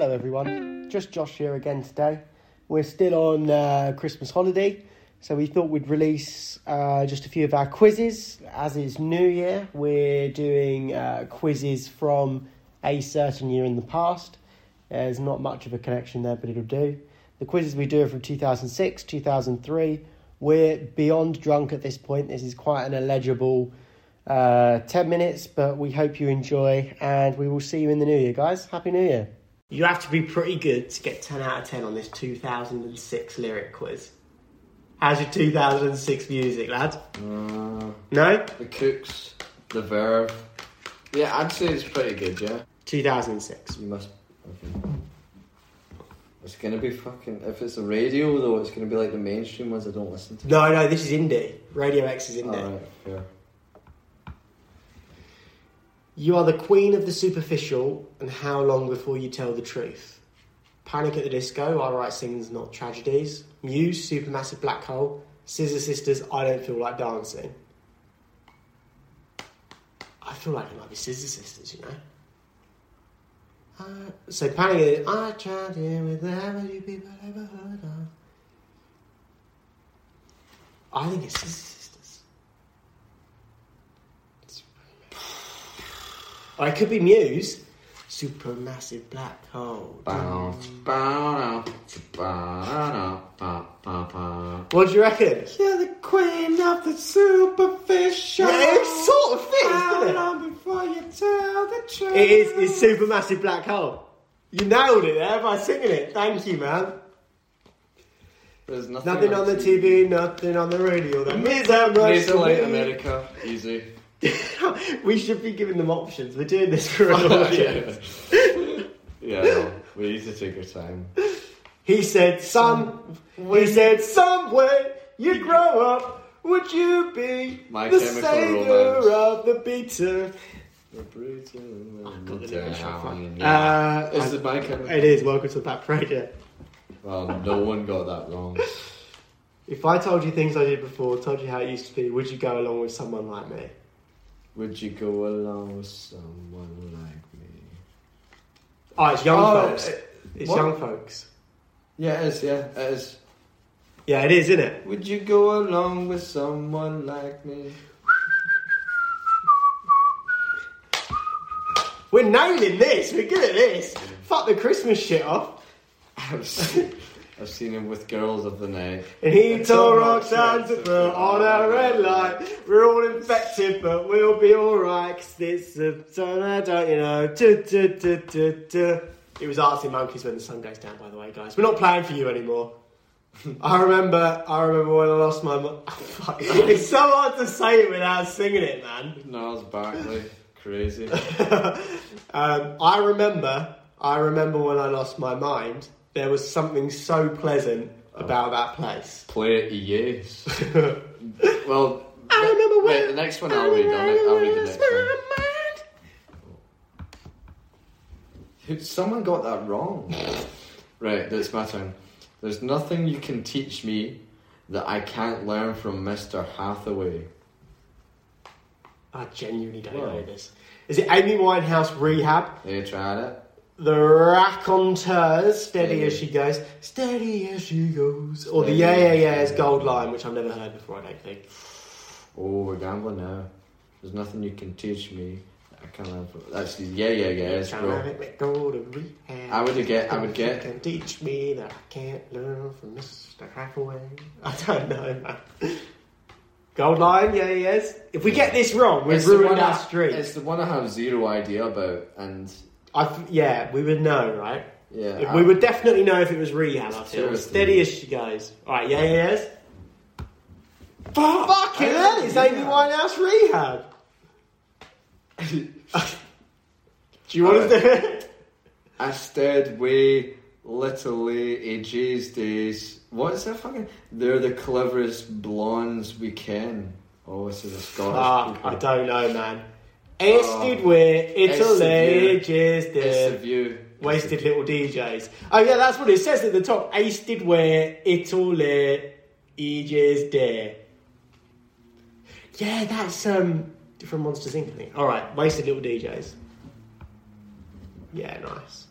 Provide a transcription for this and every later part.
Hello, everyone. Just Josh here again today. We're still on uh, Christmas holiday, so we thought we'd release uh, just a few of our quizzes. As it's New Year, we're doing uh, quizzes from a certain year in the past. There's not much of a connection there, but it'll do. The quizzes we do are from 2006, 2003. We're beyond drunk at this point. This is quite an illegible uh, 10 minutes, but we hope you enjoy, and we will see you in the new year, guys. Happy New Year. You have to be pretty good to get 10 out of 10 on this 2006 lyric quiz. How's your 2006 music, lad? Uh, No? the Kooks, the Verve. Yeah, I'd say it's pretty good. Yeah, 2006. you must. Okay. It's gonna be fucking. If it's a radio though, it's gonna be like the mainstream ones I don't listen to. No, no, this is indie. Radio X is indie. Alright, fair. You are the queen of the superficial, and how long before you tell the truth? Panic at the Disco, I write sings, not tragedies. Muse, Supermassive Black Hole. Scissor Sisters, I don't feel like dancing. I feel like it might be Scissor Sisters, you know. Uh, so Panic at the I tried here with every you people ever heard of. I think it's Scissor Sisters. Or it could be Muse. Supermassive black hole. What do you reckon? You're the queen of the superficial. Yeah, it sort of fits, doesn't it? long before you tell the truth? It is. It's supermassive black hole. You nailed it there by singing it. Thank you, man. There's nothing, Nothing on the TV, nothing on the radio. That means that much Place to like. America, easy. we should be giving them options. We're doing this for an audience. yeah, no, we need to take our time. He said, "Son." He said, "Somewhere you grow up, would you be My the Chemical savior Romance. of the beater?" The Britain Oh, got the lyrics right. Town. Uh, Is it my chemical? It is. Welcome to the Black Parade. Well, no one got that wrong. If I told you things I did before, told you how it used to be, would you go along with someone like me? Would you go along with someone like me? Oh, it's young Oh, folks. uh, It's what? young folks. Yeah, it is. Yeah, it is. Yeah, it is, isn't it? Would you go along with someone like me? We're nailing this. We're good at this. Fuck the Christmas shit off. Seen, I've seen him with girls of the night. And he told Roxanne to put on a red light. We're all infected, but we'll be alright. Cause it's a sun I don't, you know. Du, du, du, du, du. It was Arctic Monkeys when the sun goes down, by the way, guys. We're not playing for you anymore. I remember, I remember when I lost my. Mo- Fuck. it's so hard to say it without singing it, man. Gnarls Barkley, crazy. um, I remember, I remember when I lost my mind. There was something so pleasant about oh. that place. Play it, yes. well, I don't remember when. wait, the next one I'll read. I'll, I'll read the next one. Someone got that wrong. right, that's my turn. There's nothing you can teach me that I can't learn from Mr. Hathaway. I genuinely don't Whoa. know this. Is it Amy Winehouse Rehab? They tried it. The Raconteurs, Steady Steady. as she goes, Steady as she goes. Or the Yeah Yeah Yeah's Gold. Lion, which I've never heard before, I don't think. Oh, we're gambling now. There's nothing you can teach me. I can't learn from. That's yeah, yeah, yeah. Bro. make me go to rehab. I would get- I would Nothing get- Can teach me that I can't learn from Mr. Hathaway. I don't know, man. Gold Lion, yeah, yes. If we get this wrong, we've It's the ruined one our streak. It's the one I have zero idea about, and I yeah, we would know, right? yeah, If I- we would definitely know if it was rehab. I feel Seriously. steady as she goes. All right, yeah, yeah, yes. Fuck, fuck it, I hell, it's. Amy Winehouse rehab. do you want to do it? I stared way literally ages days. What is that fucking? They're the cleverest blondes we can. Oh, this is a Scottish people. I don't know, man. Ested Oh. where It's the Italy view. just It's the the view. wasted little DJs. Oh yeah, that's what it says at the top. Ested where Italy just there. Yeah, that's um from Monsters Inc. I think. All right, wasted little DJs. Yeah, nice.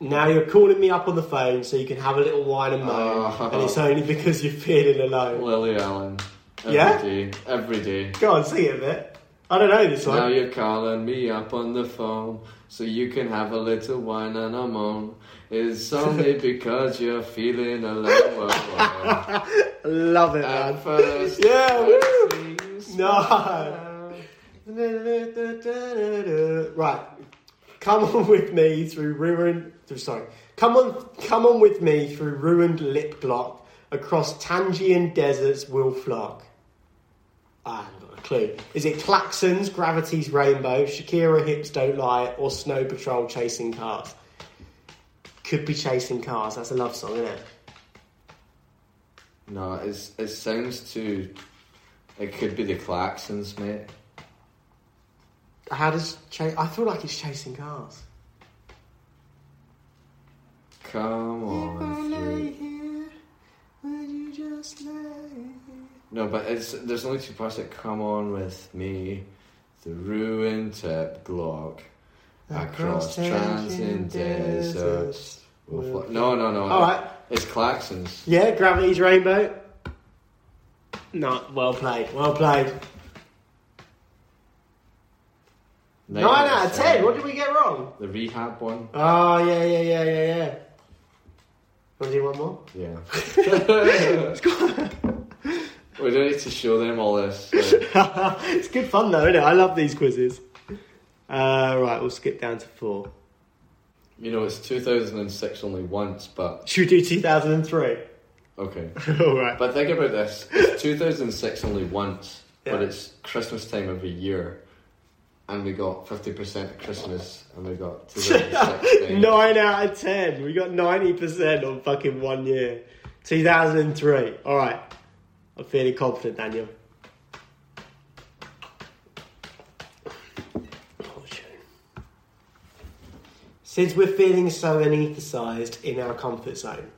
Now you're calling me up on the phone so you can have a little whine and moan, Oh. and it's only because you're feeling alone. Lily Allen. Every Yeah? day, Every day. Go on, sing it a bit. I don't know this one. Now you're calling me up on the phone so you can have a little whine and a moan. It's only because you're feeling alone. Love it, man. First, Yeah, woo. No. Right, come on with me through ruined. through- Sorry, come on, come on with me through ruined lip block across Tangian deserts. Will flock. I haven't got a clue. Is it Klaxons, Gravity's Rainbow, Shakira Hips Don't Lie, or Snow Patrol Chasing Cars? Could be Chasing Cars. That's a love song, isn't it? No, it's, it sounds too. It could be the Klaxons, mate. How does cha- I feel like it's Chasing Cars. Come on. through. here, would you just lay? No, but it's there's only two parts that come on with me. The ruined tip Glock across transient deserts. will fly- No, no, no. All right. It's Klaxons. Yeah, Gravity's Rainbow. No, well played. Well played. Nine, out of ten. What did we get wrong? The rehab one. Oh yeah, yeah, yeah, yeah, yeah. Want to do one more? Yeah. we don't need to show them all this. so- it's good fun though, isn't it? I love these quizzes. Uh, right, we'll skip down to four. You know, it's 2006 only once, but Should we do 2003? okay. All right. But think about this: it's 2006 only once, but it's Christmas time every year, and we got 50% at Christmas, and we got 2006. Nine out of ten. We got ninety percent on fucking one year. Two thousand and three. All right. I'm feeling confident, Daniel. Since we're feeling so anaesthetised in our comfort zone,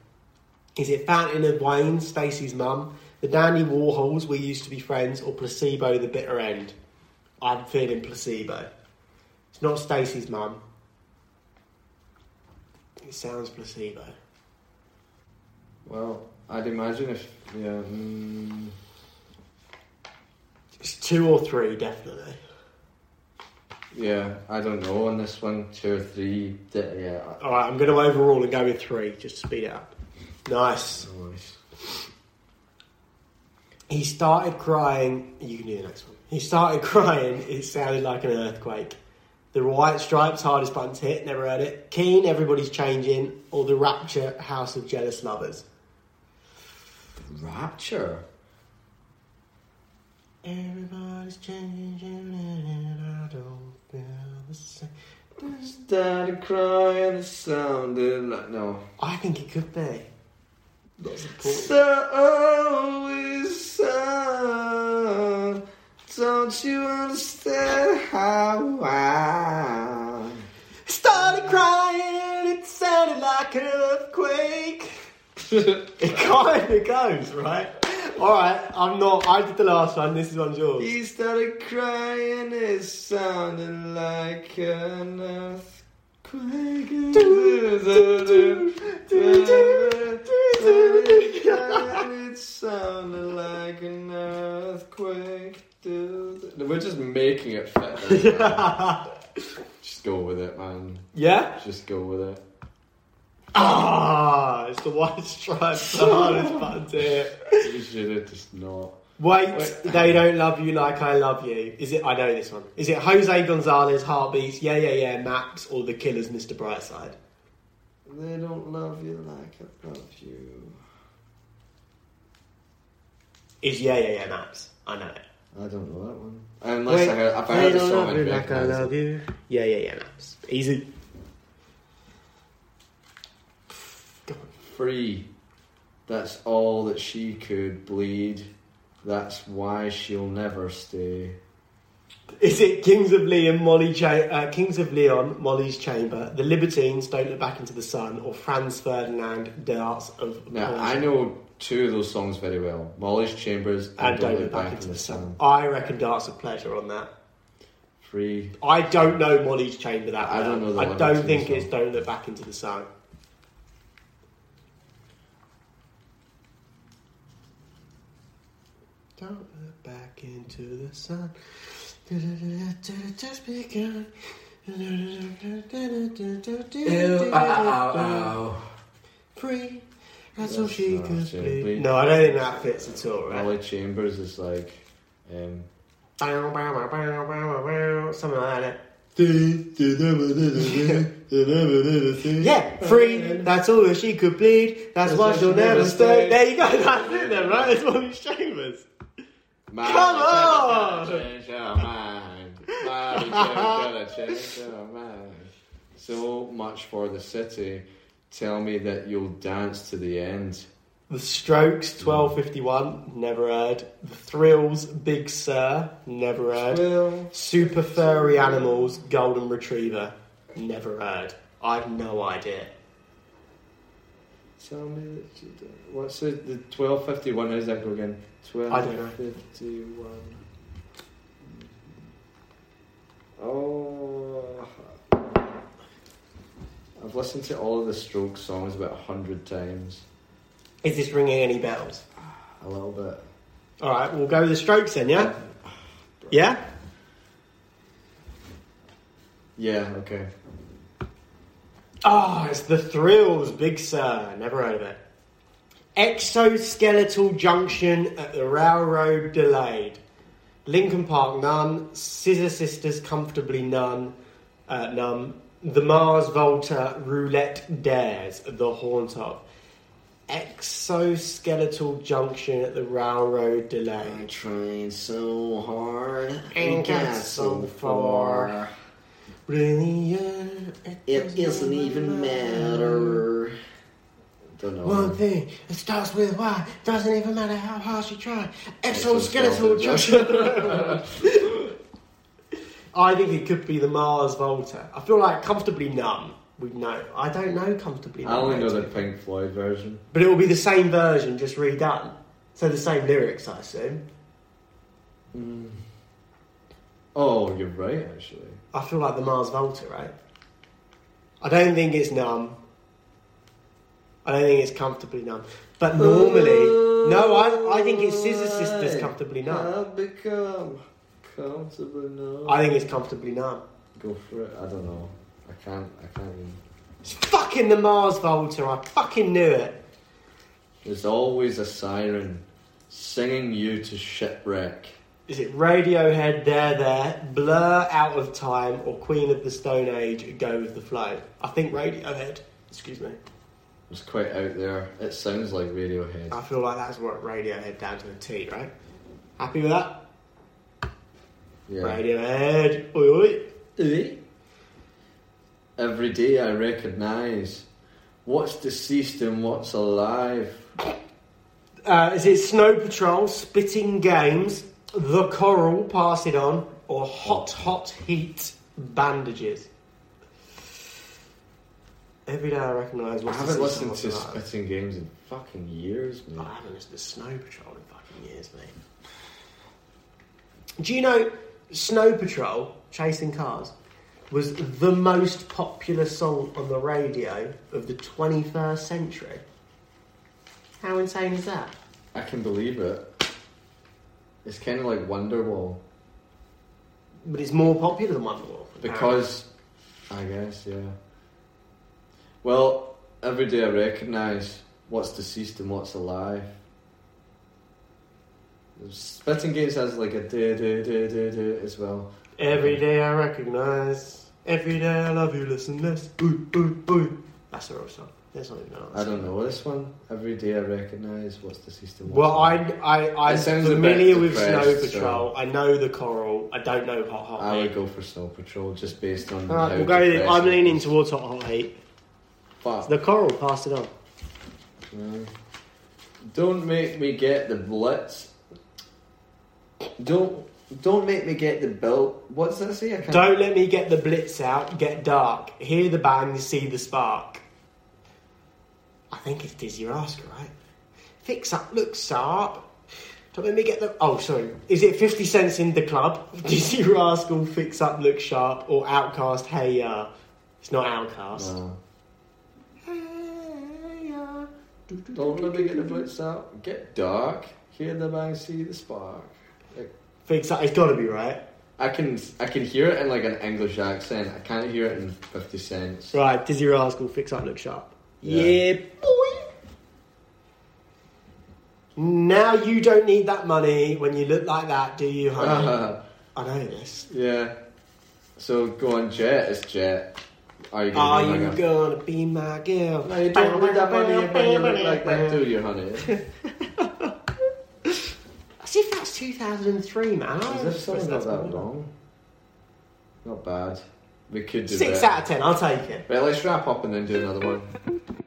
is it Fountain of Wayne, Stacey's mum, the Dandy Warhols, we used to be friends, or Placebo, the bitter end? I'm feeling placebo. It's not Stacey's mum. It sounds placebo. Well, I'd imagine if yeah. Mm, It's two or three, definitely. yeah, I don't know on this one, two or three. Yeah, I- All right, I'm going to overrule and go with three, just to speed it up. Nice. no worries. He started crying. You can do the next one. He started crying. It sounded like an earthquake. The White Stripes, hardest button to hit. Never heard it. Keane, everybody's changing. Or the Rapture, House of Jealous Lovers. Rapture. Everybody's changing, and I don't feel the same. Started crying, it sounded like no. I think it could be. That's important. So is sun. Don't you understand how I? Started crying, it sounded like an earthquake. it kind of goes, right? Alright, I'm not. I did the last one, this is one's yours. He started crying, it sounded like an earthquake. It sounded like an earthquake. We're just making it fit. Just go with it, man. yeah? Just go with it. Ah, it's the white stripes, the hardest button to hit. You should have just not. Wait, Wait. they don't love you like I love you. Is it? I know this one. Is it Jose Gonzalez, Heartbeats, Yeah Yeah Yeah, Maps, or The Killers, Mr. Brightside? They don't love you like I love you. Is Yeah Yeah Yeah, Maps? I know it. I don't know that one. Unless I heard, if I heard they the don't song, love I'd you like I recognise love you. Yeah Yeah Yeah, Maps. Easy. Go on. Free. That's all that she could bleed. That's why she'll never stay. Is it Kings of Leon, Molly Cha- uh, Kings of Leon, Molly's Chamber, The Libertines, Don't Look Back into the Sun, or Franz Ferdinand, Dance of Now, Poison? I know two of those songs very well Molly's Chambers and, and Don't Look Back into the Sun. I reckon Darts of Pleasure on that. free. I don't know Molly's Chamber that I well. don't know the I don't think song. it's Don't Look Back into the Sun. Don't look back into the sun. Just begun. Uh, uh, uh, free. That's all That's she not could she be. bleed. No, I don't think that fits at all, right? Molly Chambers is like, um, Something like that. Yeah, free. That's all that she could bleed. That's why she'll never stay. There you go. That's it then, right? It's Molly Chambers. Come on! Change your mind. Molly Chambers, gotta change your mind. So much for the city. Tell me that you'll dance to the end. The Strokes, 1251, never heard. The Thrills, Big Sur, never heard. Well, Super Furry Animals, Golden Retriever, never heard. I've no idea. Tell me that you don't. What's it? The twelve fifty one. How's that go again? Twelve I don't know. fifty one. Oh, I've listened to all of the Strokes songs about a hundred times. Is this ringing any bells? A little bit. Alright, we'll go with the Strokes then, yeah? Yeah? Yeah. Okay. Oh, it's the Thrills, Big Sur. Never heard of it. Exoskeletal Junction at the Railroad Delayed. Linkin Park, none. Scissor Sisters, comfortably numb. Uh, none. The Mars Volta Roulette Dares, The Haunt of. Exoskeletal Junction at the Railroad Delayed. trying so hard and got so far. It doesn't even matter. Don't know. One thing, it starts with Y, doesn't even matter how hard you try. Exoskeletal junction. I think it could be the Mars Volta. I feel like comfortably numb. We know. I don't know comfortably numb. I only know the. Pink Floyd version. But it will be the same version, just redone. So the same lyrics, I assume. Mm. Oh, you're right, actually. I feel like the Mars Volta, right? I don't think it's numb. I don't think it's comfortably numb. But normally, no, I, I think it's Scissor Sisters comfortably numb. I've become comfortably numb. I think it's comfortably numb. Go for it. I don't know. I can't. I can't. Even. It's fucking the Mars Volta. I fucking knew it. There's always a siren singing you to shipwreck. Is it Radiohead, There There, Blur, Out of Time, or Queen of the Stone Age, Go with the Flow? I think Radiohead. Excuse me. It's quite out there. It sounds like Radiohead. I feel like that's what Radiohead down to a T, right? Happy with that? Yeah. Radiohead. Oi, oi. Oi. Every day I recognise what's deceased and what's alive. Uh, is it Snow Patrol, Spitting Games, The Coral, Pass It On, or Hot Hot Heat, Bandages? Every day I recognise I haven't listened to. Spitting Games in fucking years, mate. I haven't listened to Snow Patrol in fucking years, mate. Do you know Snow Patrol, Chasing Cars, was the most popular song on the radio of the 21st century? How insane is that? I can believe it. It's kind of like Wonderwall. But it's more popular than Wonderwall. Because, I guess, yeah. Well, every day I recognise what's deceased and what's alive. Spitting Games has like a do do do do do as well. Every day I recognise. Every day I love you, listen less. Ooh, ooh, ooh. That's the real song. That's not even I don't know this one. Every day I recognise what's and what's Well, I. I, I'm familiar with Snow depressed, Patrol. I know the Coral. I don't know Hot Hot I would go for Snow Patrol just based on. Alright, we'll go. I'm leaning towards Hot Hot Heat. Fuck. The Coral, passed it on. Don't make me get the blitz. Don't don't make me get the bill. What's that say? I can't. Don't let me get the blitz out. Get dark. Hear the bang. See the spark. I think it's Dizzee Rascal, right? Fix up, look sharp. Don't let me get the. Oh, sorry. Is it 50 cents in the club? Dizzee Rascal, Fix Up, Look Sharp, or OutKast, Hey Ya? It's not OutKast. No. Hey uh, Ya. Don't let me get the blitz out. Get dark. Hear the bang, see the spark. Fix Up, it's gotta be right. I can I can hear it in like an English accent. I can't hear it in Fifty Cents. Right, Dizzee Rascal, Fix Up, Look Sharp. Yeah. Yeah, boy. Now you don't need that money when you look like that, do you, honey? I know this. yeah. So go on, Jet. It's Jet. Are you gonna be you like gonna be my girl? No, you don't need that money when you look like that, do you, honey? As if that's 2003, man. I Is was this not that long? Not bad. We could do Six better. out of ten, I'll take it. Right, let's wrap up and then do another one.